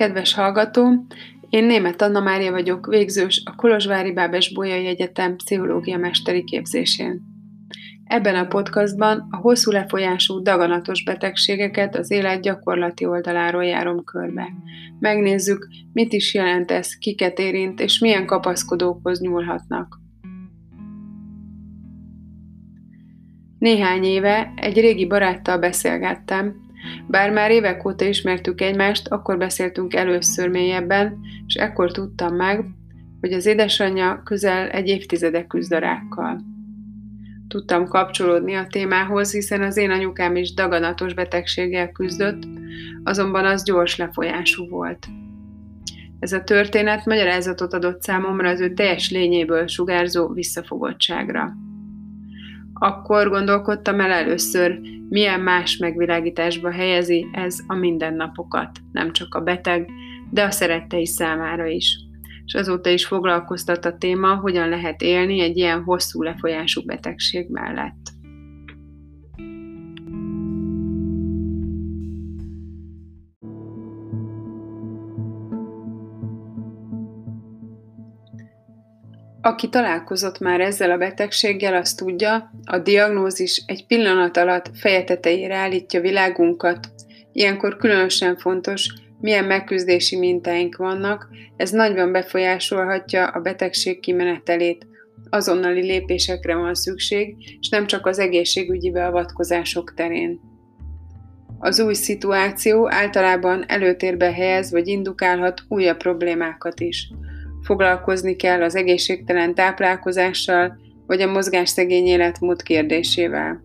Kedves hallgató, én német Anna Mária vagyok, végzős a Kolozsvári Bábes Bolyai Egyetem pszichológia mesteri képzésén. Ebben a podcastban a hosszú lefolyású daganatos betegségeket az élet gyakorlati oldaláról járom körbe. Megnézzük, mit is jelent ez, kiket érint, és milyen kapaszkodókhoz nyúlhatnak. Néhány éve egy régi baráttal beszélgettem, bár már évek óta ismertük egymást, akkor beszéltünk először mélyebben, és ekkor tudtam meg, hogy az édesanyja közel egy évtizede küzd a rákkal. Tudtam kapcsolódni a témához, hiszen az én anyukám is daganatos betegséggel küzdött, azonban az gyors lefolyású volt. Ez a történet magyarázatot adott számomra az ő teljes lényéből sugárzó visszafogottságra. Akkor gondolkodtam el először, milyen más megvilágításba helyezi ez a mindennapokat, nem csak a beteg, de a szerettei számára is. És azóta is foglalkoztat a téma, hogyan lehet élni egy ilyen hosszú lefolyású betegség mellett. Aki találkozott már ezzel a betegséggel, azt tudja, a diagnózis egy pillanat alatt feje tetejére állítja világunkat. Ilyenkor különösen fontos, milyen megküzdési mintáink vannak, ez nagyban befolyásolhatja a betegség kimenetelét. Azonnali lépésekre van szükség, és nem csak az egészségügyi beavatkozások terén. Az új szituáció általában előtérbe helyez vagy indukálhat újabb problémákat is – Foglalkozni kell az egészségtelen táplálkozással, vagy a mozgásszegény életmód kérdésével.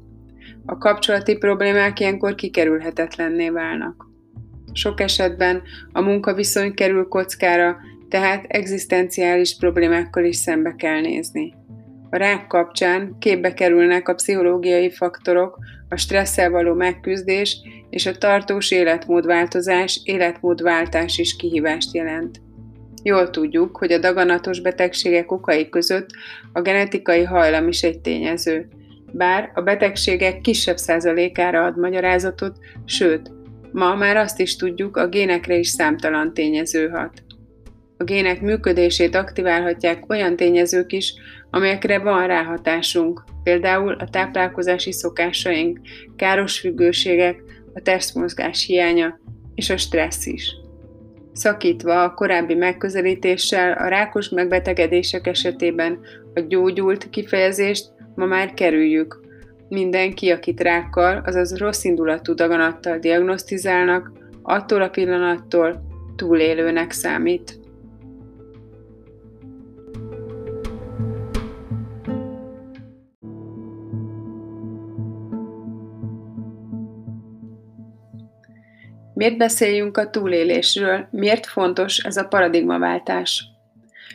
A kapcsolati problémák ilyenkor kikerülhetetlenné válnak. Sok esetben a munkaviszony kerül kockára, tehát egzisztenciális problémákkal is szembe kell nézni. A rák kapcsán képbe kerülnek a pszichológiai faktorok, a stresszel való megküzdés és a tartós életmódváltozás, életmódváltás is kihívást jelent. Jól tudjuk, hogy a daganatos betegségek okai között a genetikai hajlam is egy tényező, bár a betegségek kisebb százalékára ad magyarázatot, sőt, ma már azt is tudjuk, a génekre is számtalan tényező hat. A gének működését aktiválhatják olyan tényezők is, amelyekre van ráhatásunk, például a táplálkozási szokásaink, káros függőségek, a testmozgás hiánya és a stressz is. Szakítva a korábbi megközelítéssel a rákos megbetegedések esetében a gyógyult kifejezést ma már kerüljük. Mindenki, akit rákkal, azaz rossz indulatú daganattal diagnosztizálnak, attól a pillanattól túlélőnek számít. Miért beszéljünk a túlélésről? Miért fontos ez a paradigmaváltás?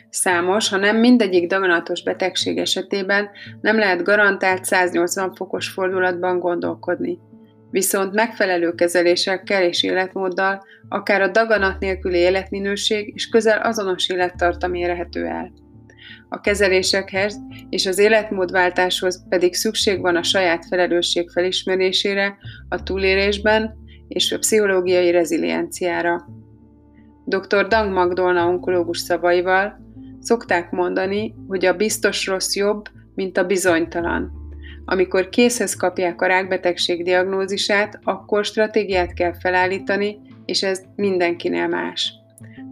Számos, ha nem mindegyik daganatos betegség esetében nem lehet garantált 180 fokos fordulatban gondolkodni. Viszont megfelelő kezelésekkel és életmóddal akár a daganat nélküli életminőség és közel azonos élettartam érhető el. A kezelésekhez és az életmódváltáshoz pedig szükség van a saját felelősség felismerésére, a túlélésben, és a pszichológiai rezilienciára. Dr. Dang Magdolna onkológus szavaival szokták mondani, hogy a biztos rossz jobb, mint a bizonytalan. Amikor készhez kapják a rákbetegség diagnózisát, akkor stratégiát kell felállítani, és ez mindenkinél más.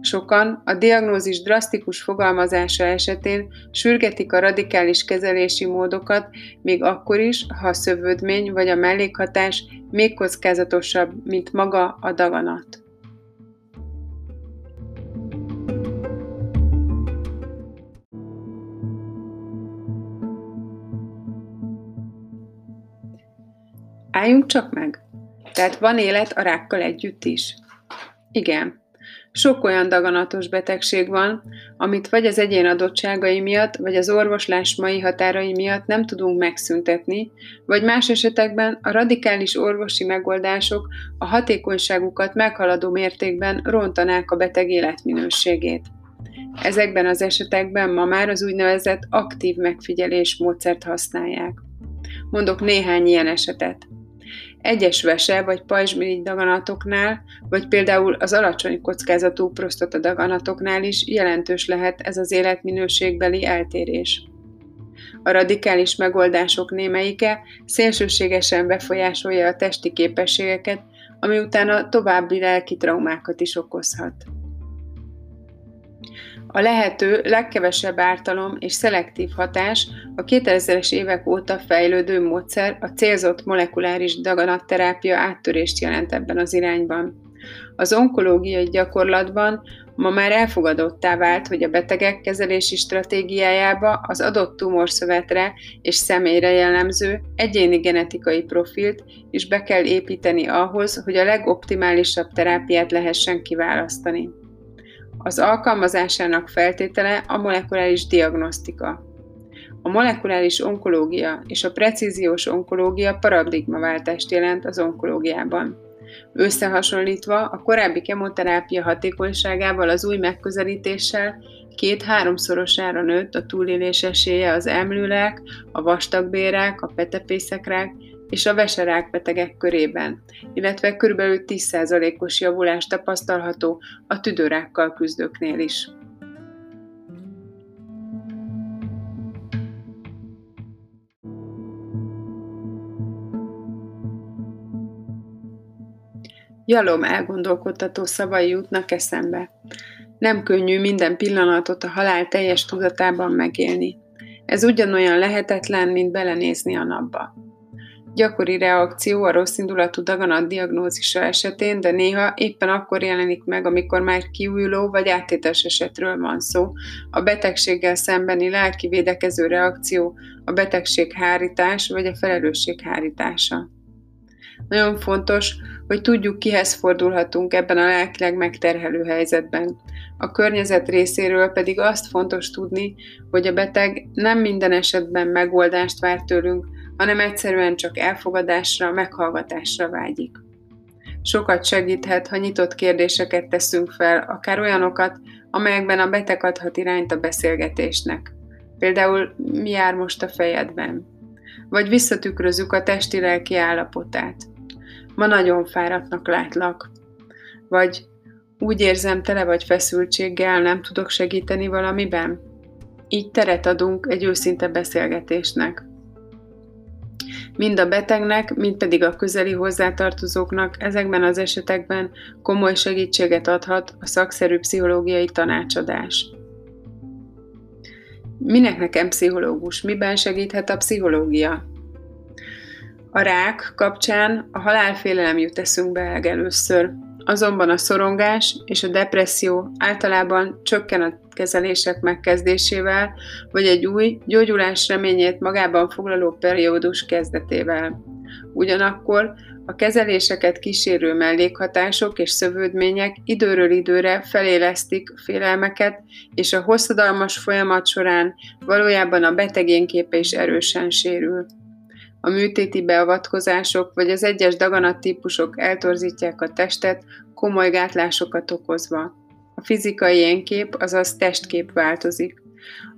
Sokan a diagnózis drasztikus fogalmazása esetén sürgetik a radikális kezelési módokat, még akkor is, ha a szövődmény vagy a mellékhatás még kockázatosabb, mint maga a daganat. Álljunk csak meg! Tehát van élet a rákkal együtt is? Igen, sok olyan daganatos betegség van, amit vagy az egyén adottságai miatt, vagy az orvoslás mai határai miatt nem tudunk megszüntetni, vagy más esetekben a radikális orvosi megoldások a hatékonyságukat meghaladó mértékben rontanák a beteg életminőségét. Ezekben az esetekben ma már az úgynevezett aktív megfigyelés módszert használják. Mondok néhány ilyen esetet. Egyes vese vagy pajzsmirigy daganatoknál, vagy például az alacsony kockázatú prostata daganatoknál is jelentős lehet ez az életminőségbeli eltérés. A radikális megoldások némelyike szélsőségesen befolyásolja a testi képességeket, ami utána további lelki traumákat is okozhat. A lehető legkevesebb ártalom és szelektív hatás a 2000-es évek óta fejlődő módszer a célzott molekuláris daganatterápia áttörést jelent ebben az irányban. Az onkológiai gyakorlatban ma már elfogadottá vált, hogy a betegek kezelési stratégiájába az adott tumorszövetre és személyre jellemző egyéni genetikai profilt is be kell építeni ahhoz, hogy a legoptimálisabb terápiát lehessen kiválasztani. Az alkalmazásának feltétele a molekuláris diagnosztika. A molekuláris onkológia és a precíziós onkológia paradigmaváltást jelent az onkológiában. Összehasonlítva a korábbi kemoterápia hatékonyságával az új megközelítéssel két-háromszorosára nőtt a túlélés esélye az emlőlek, a vastagbérek, a petepészekrák és a veserák betegek körében, illetve kb. 10%-os javulás tapasztalható a tüdőrákkal küzdőknél is. Jalom elgondolkodtató szavai jutnak eszembe. Nem könnyű minden pillanatot a halál teljes tudatában megélni. Ez ugyanolyan lehetetlen, mint belenézni a napba. Gyakori reakció a rossz indulatú daganat diagnózisa esetén, de néha éppen akkor jelenik meg, amikor már kiújuló vagy áttétes esetről van szó. A betegséggel szembeni lelki védekező reakció, a betegség hárítás vagy a felelősség hárítása. Nagyon fontos, hogy tudjuk, kihez fordulhatunk ebben a lelkileg megterhelő helyzetben. A környezet részéről pedig azt fontos tudni, hogy a beteg nem minden esetben megoldást vár tőlünk, hanem egyszerűen csak elfogadásra, meghallgatásra vágyik. Sokat segíthet, ha nyitott kérdéseket teszünk fel, akár olyanokat, amelyekben a beteg adhat irányt a beszélgetésnek. Például, mi jár most a fejedben? Vagy visszatükrözzük a testi-lelki állapotát. Ma nagyon fáradtnak látlak. Vagy úgy érzem, tele vagy feszültséggel, nem tudok segíteni valamiben? Így teret adunk egy őszinte beszélgetésnek. Mind a betegnek, mind pedig a közeli hozzátartozóknak ezekben az esetekben komoly segítséget adhat a szakszerű pszichológiai tanácsadás. Minek nekem pszichológus? Miben segíthet a pszichológia? A rák kapcsán a halálfélelem jut eszünkbe először, azonban a szorongás és a depresszió általában csökken a kezelések megkezdésével, vagy egy új, gyógyulás reményét magában foglaló periódus kezdetével. Ugyanakkor a kezeléseket kísérő mellékhatások és szövődmények időről időre felélesztik félelmeket, és a hosszadalmas folyamat során valójában a betegénképe is erősen sérül. A műtéti beavatkozások vagy az egyes daganattípusok eltorzítják a testet, komoly gátlásokat okozva. A fizikai énkép, azaz testkép változik.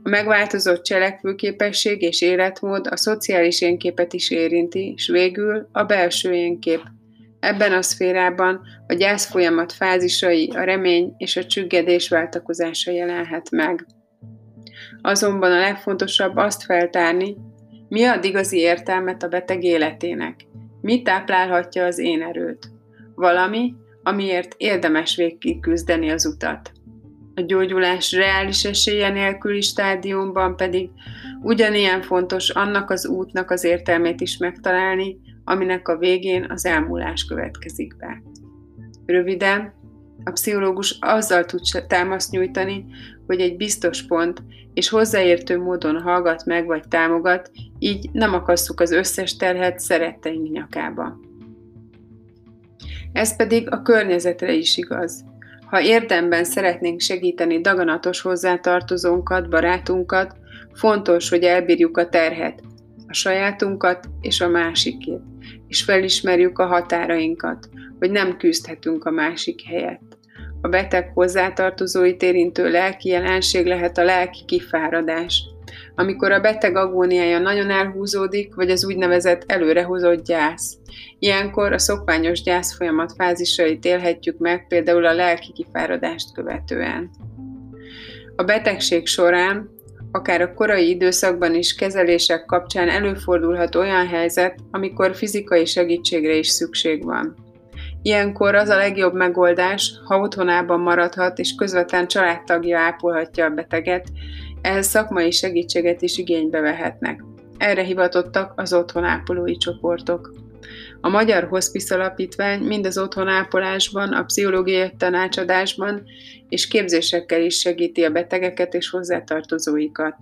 A megváltozott cselekvőképesség és életmód a szociális énképet is érinti, és végül a belső énkép. Ebben a szférában a gyász folyamat fázisai, a remény és a csüggedés váltakozása jelenhet meg. Azonban a legfontosabb azt feltárni, mi ad igazi értelmet a beteg életének? Mi táplálhatja az én erőt? Valami, amiért érdemes végig küzdeni az utat. A gyógyulás reális esélye nélküli stádiumban pedig ugyanilyen fontos annak az útnak az értelmét is megtalálni, aminek a végén az elmúlás következik be. Röviden, a pszichológus azzal tud támaszt nyújtani, hogy egy biztos pont, és hozzáértő módon hallgat meg vagy támogat, így nem akasszuk az összes terhet szeretteink nyakába. Ez pedig a környezetre is igaz. Ha érdemben szeretnénk segíteni daganatos hozzátartozónkat, barátunkat, fontos, hogy elbírjuk a terhet, a sajátunkat és a másikét, és felismerjük a határainkat, hogy nem küzdhetünk a másik helyett. A beteg hozzátartozóit érintő lelki jelenség lehet a lelki kifáradás. amikor a beteg agóniája nagyon elhúzódik, vagy az úgynevezett előrehozott gyász. Ilyenkor a szokványos gyász folyamat fázisait élhetjük meg, például a lelki kifáradást követően. A betegség során, akár a korai időszakban is kezelések kapcsán előfordulhat olyan helyzet, amikor fizikai segítségre is szükség van. Ilyenkor az a legjobb megoldás, ha otthonában maradhat és közvetlen családtagja ápolhatja a beteget, ehhez szakmai segítséget is igénybe vehetnek. Erre hivatottak az otthonápolói csoportok. A Magyar Hospice Alapítvány mind az otthonápolásban, a pszichológiai tanácsadásban és képzésekkel is segíti a betegeket és hozzátartozóikat.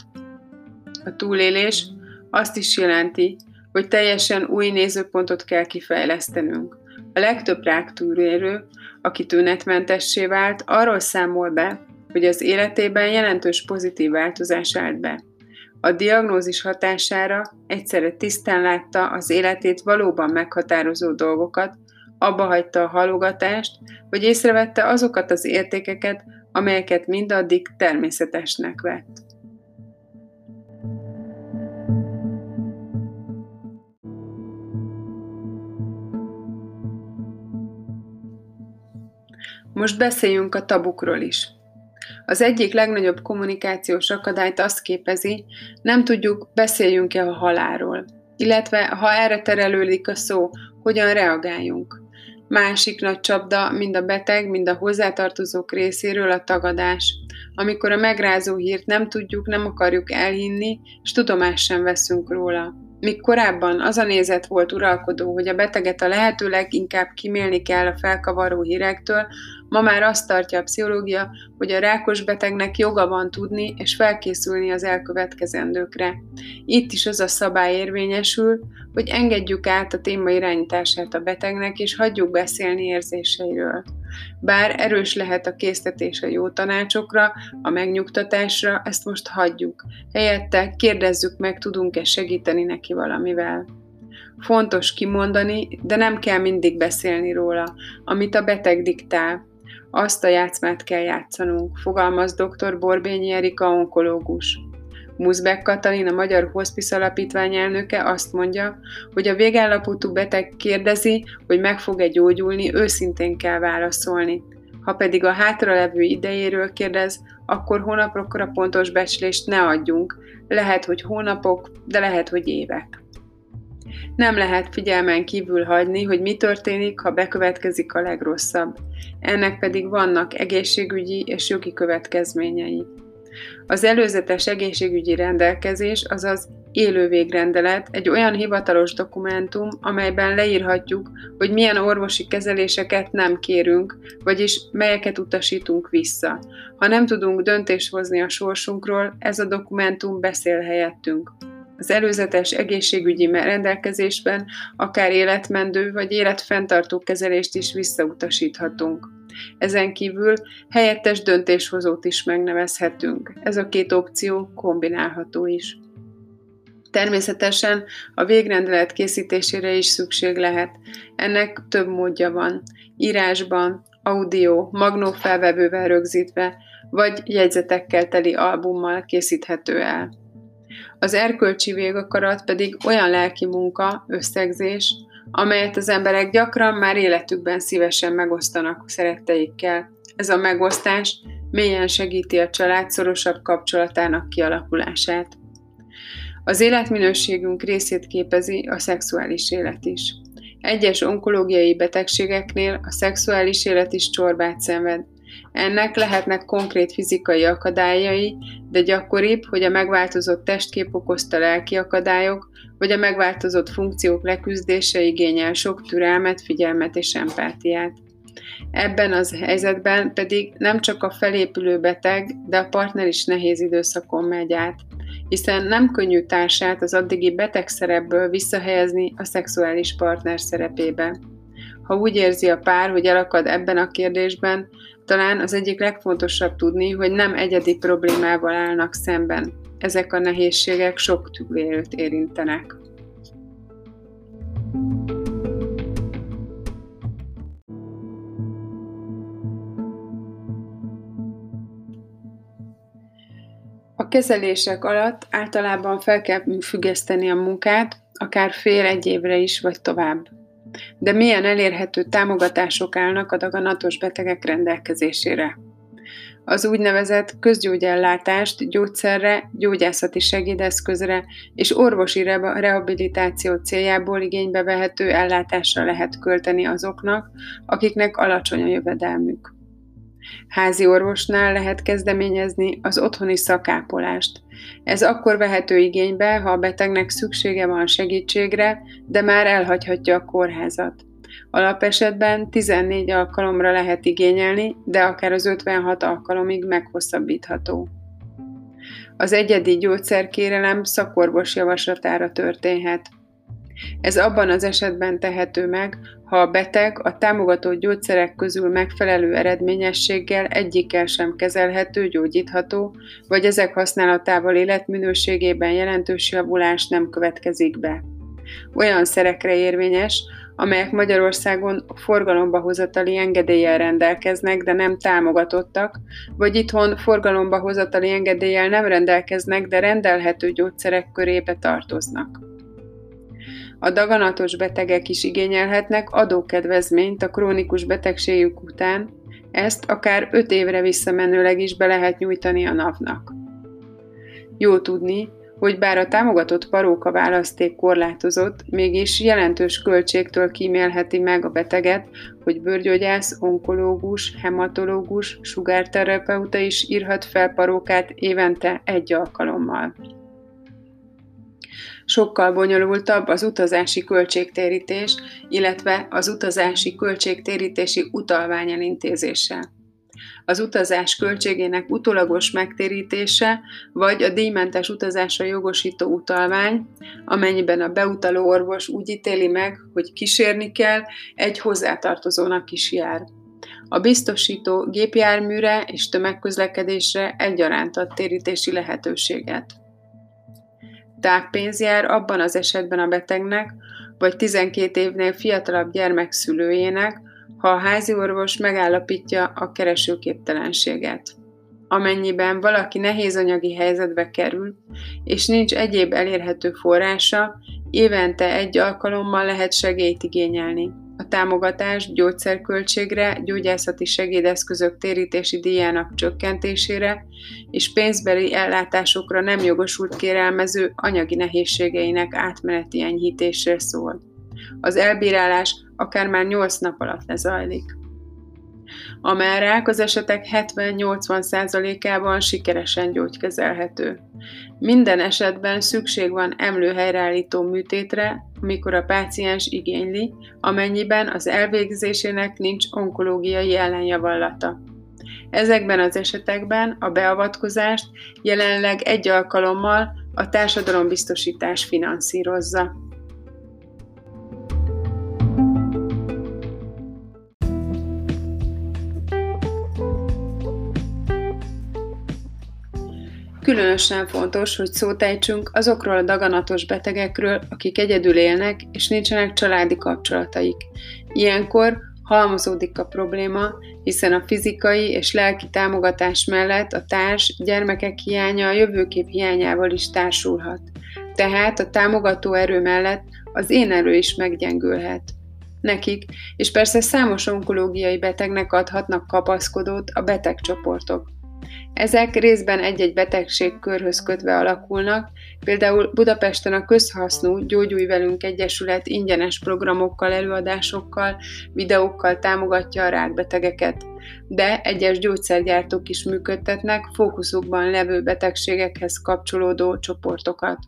A túlélés azt is jelenti, hogy teljesen új nézőpontot kell kifejlesztenünk. A legtöbb rák túlélő, aki tünetmentessé vált, arról számol be, hogy az életében jelentős pozitív változás állt be. A diagnózis hatására egyszerre tisztán látta az életét valóban meghatározó dolgokat, abba hagyta a halogatást, hogy észrevette azokat az értékeket, amelyeket mindaddig természetesnek vett. Most beszéljünk a tabukról is. Az egyik legnagyobb kommunikációs akadályt azt képezi, nem tudjuk, beszéljünk-e a haláról, illetve ha erre terelődik a szó, hogyan reagáljunk. Másik nagy csapda, mind a beteg, mind a hozzátartozók részéről a tagadás, amikor a megrázó hírt nem tudjuk, nem akarjuk elhinni, és tudomást sem veszünk róla. Míg korábban az a nézet volt uralkodó, hogy a beteget a lehető leginkább kimélni kell a felkavaró hírektől, ma már azt tartja a pszichológia, hogy a rákos betegnek joga van tudni és felkészülni az elkövetkezendőkre. Itt is az a szabály érvényesül, hogy engedjük át a téma irányítását a betegnek, és hagyjuk beszélni érzéseiről. Bár erős lehet a késztetés a jó tanácsokra, a megnyugtatásra, ezt most hagyjuk. Helyette kérdezzük meg, tudunk-e segíteni neki valamivel. Fontos kimondani, de nem kell mindig beszélni róla, amit a beteg diktál. Azt a játszmát kell játszanunk, fogalmaz dr. Borbényi Erika onkológus. Muszbek Katalin, a Magyar Hospice Alapítvány elnöke azt mondja, hogy a végállapotú beteg kérdezi, hogy meg fog-e gyógyulni, őszintén kell válaszolni. Ha pedig a hátralevő idejéről kérdez, akkor hónapokra pontos becslést ne adjunk. Lehet, hogy hónapok, de lehet, hogy évek. Nem lehet figyelmen kívül hagyni, hogy mi történik, ha bekövetkezik a legrosszabb. Ennek pedig vannak egészségügyi és jogi következményei. Az előzetes egészségügyi rendelkezés, azaz élő végrendelet egy olyan hivatalos dokumentum, amelyben leírhatjuk, hogy milyen orvosi kezeléseket nem kérünk, vagyis melyeket utasítunk vissza. Ha nem tudunk döntést hozni a sorsunkról, ez a dokumentum beszél helyettünk. Az előzetes egészségügyi rendelkezésben akár életmendő vagy életfenntartó kezelést is visszautasíthatunk. Ezen kívül helyettes döntéshozót is megnevezhetünk. Ez a két opció kombinálható is. Természetesen a végrendelet készítésére is szükség lehet. Ennek több módja van. Írásban, audio, magnófelvevővel rögzítve, vagy jegyzetekkel teli albummal készíthető el. Az erkölcsi végakarat pedig olyan lelki munka, összegzés, amelyet az emberek gyakran már életükben szívesen megosztanak szeretteikkel. Ez a megosztás mélyen segíti a család szorosabb kapcsolatának kialakulását. Az életminőségünk részét képezi a szexuális élet is. Egyes onkológiai betegségeknél a szexuális élet is csorbát szenved. Ennek lehetnek konkrét fizikai akadályai, de gyakoribb, hogy a megváltozott testkép okozta lelki akadályok, vagy a megváltozott funkciók leküzdése igényel sok türelmet, figyelmet és empátiát. Ebben az helyzetben pedig nem csak a felépülő beteg, de a partner is nehéz időszakon megy át, hiszen nem könnyű társát az addigi beteg szerepből visszahelyezni a szexuális partner szerepébe. Ha úgy érzi a pár, hogy elakad ebben a kérdésben, talán az egyik legfontosabb tudni, hogy nem egyedi problémával állnak szemben. Ezek a nehézségek sok tüglélőt érintenek. A kezelések alatt általában fel kell függeszteni a munkát, akár fél egy évre is, vagy tovább. De milyen elérhető támogatások állnak a daganatos betegek rendelkezésére? Az úgynevezett közgyógyellátást gyógyszerre, gyógyászati segédeszközre és orvosi rehabilitáció céljából igénybe vehető ellátásra lehet költeni azoknak, akiknek alacsony a jövedelmük. Házi orvosnál lehet kezdeményezni az otthoni szakápolást. Ez akkor vehető igénybe, ha a betegnek szüksége van segítségre, de már elhagyhatja a kórházat. Alapesetben 14 alkalomra lehet igényelni, de akár az 56 alkalomig meghosszabbítható. Az egyedi gyógyszerkérelem szakorvos javaslatára történhet. Ez abban az esetben tehető meg, ha a beteg a támogatott gyógyszerek közül megfelelő eredményességgel egyikkel sem kezelhető, gyógyítható, vagy ezek használatával életminőségében jelentős javulás nem következik be. Olyan szerekre érvényes, amelyek Magyarországon forgalomba hozatali engedéllyel rendelkeznek, de nem támogatottak, vagy itthon forgalomba hozatali engedéllyel nem rendelkeznek, de rendelhető gyógyszerek körébe tartoznak. A daganatos betegek is igényelhetnek adókedvezményt a krónikus betegségük után, ezt akár 5 évre visszamenőleg is be lehet nyújtani a NAV-nak. Jó tudni, hogy bár a támogatott paróka választék korlátozott, mégis jelentős költségtől kímélheti meg a beteget, hogy bőrgyógyász, onkológus, hematológus, sugárterapeuta is írhat fel parókát évente egy alkalommal sokkal bonyolultabb az utazási költségtérítés, illetve az utazási költségtérítési utalvány elintézése. Az utazás költségének utolagos megtérítése, vagy a díjmentes utazásra jogosító utalvány, amennyiben a beutaló orvos úgy ítéli meg, hogy kísérni kell, egy hozzátartozónak is jár. A biztosító gépjárműre és tömegközlekedésre egyaránt ad térítési lehetőséget. Távpénz jár abban az esetben a betegnek, vagy 12 évnél fiatalabb gyermek szülőjének, ha a házi orvos megállapítja a keresőképtelenséget. Amennyiben valaki nehéz anyagi helyzetbe kerül, és nincs egyéb elérhető forrása, évente egy alkalommal lehet segélyt igényelni a támogatás gyógyszerköltségre, gyógyászati segédeszközök térítési díjának csökkentésére és pénzbeli ellátásokra nem jogosult kérelmező anyagi nehézségeinek átmeneti enyhítésre szól. Az elbírálás akár már 8 nap alatt lezajlik. A mellrák az esetek 70-80%-ában sikeresen gyógykezelhető. Minden esetben szükség van emlőhelyreállító műtétre, amikor a páciens igényli, amennyiben az elvégzésének nincs onkológiai ellenjavallata. Ezekben az esetekben a beavatkozást jelenleg egy alkalommal a társadalombiztosítás finanszírozza. Különösen fontos, hogy szót ejtsünk azokról a daganatos betegekről, akik egyedül élnek, és nincsenek családi kapcsolataik. Ilyenkor halmozódik a probléma, hiszen a fizikai és lelki támogatás mellett a társ gyermekek hiánya a jövőkép hiányával is társulhat. Tehát a támogató erő mellett az én erő is meggyengülhet. Nekik, és persze számos onkológiai betegnek adhatnak kapaszkodót a betegcsoportok. Ezek részben egy-egy betegség körhöz kötve alakulnak, például Budapesten a közhasznú Gyógyulj Velünk Egyesület ingyenes programokkal, előadásokkal, videókkal támogatja a rákbetegeket, de egyes gyógyszergyártók is működtetnek fókuszukban levő betegségekhez kapcsolódó csoportokat.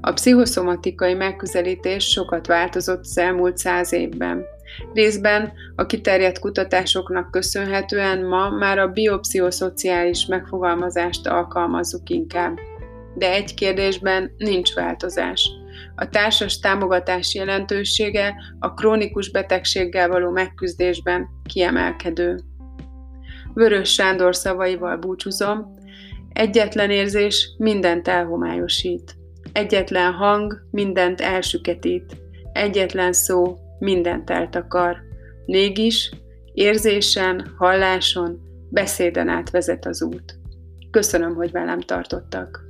A pszichoszomatikai megközelítés sokat változott az elmúlt száz évben. Részben a kiterjedt kutatásoknak köszönhetően ma már a biopszichoszociális megfogalmazást alkalmazzuk inkább. De egy kérdésben nincs változás. A társas támogatás jelentősége a krónikus betegséggel való megküzdésben kiemelkedő. Vörös Sándor szavaival búcsúzom, egyetlen érzés mindent elhomályosít. Egyetlen hang mindent elsüketít. Egyetlen szó mindent eltakar. Mégis érzésen, halláson, beszéden át vezet az út. Köszönöm, hogy velem tartottak.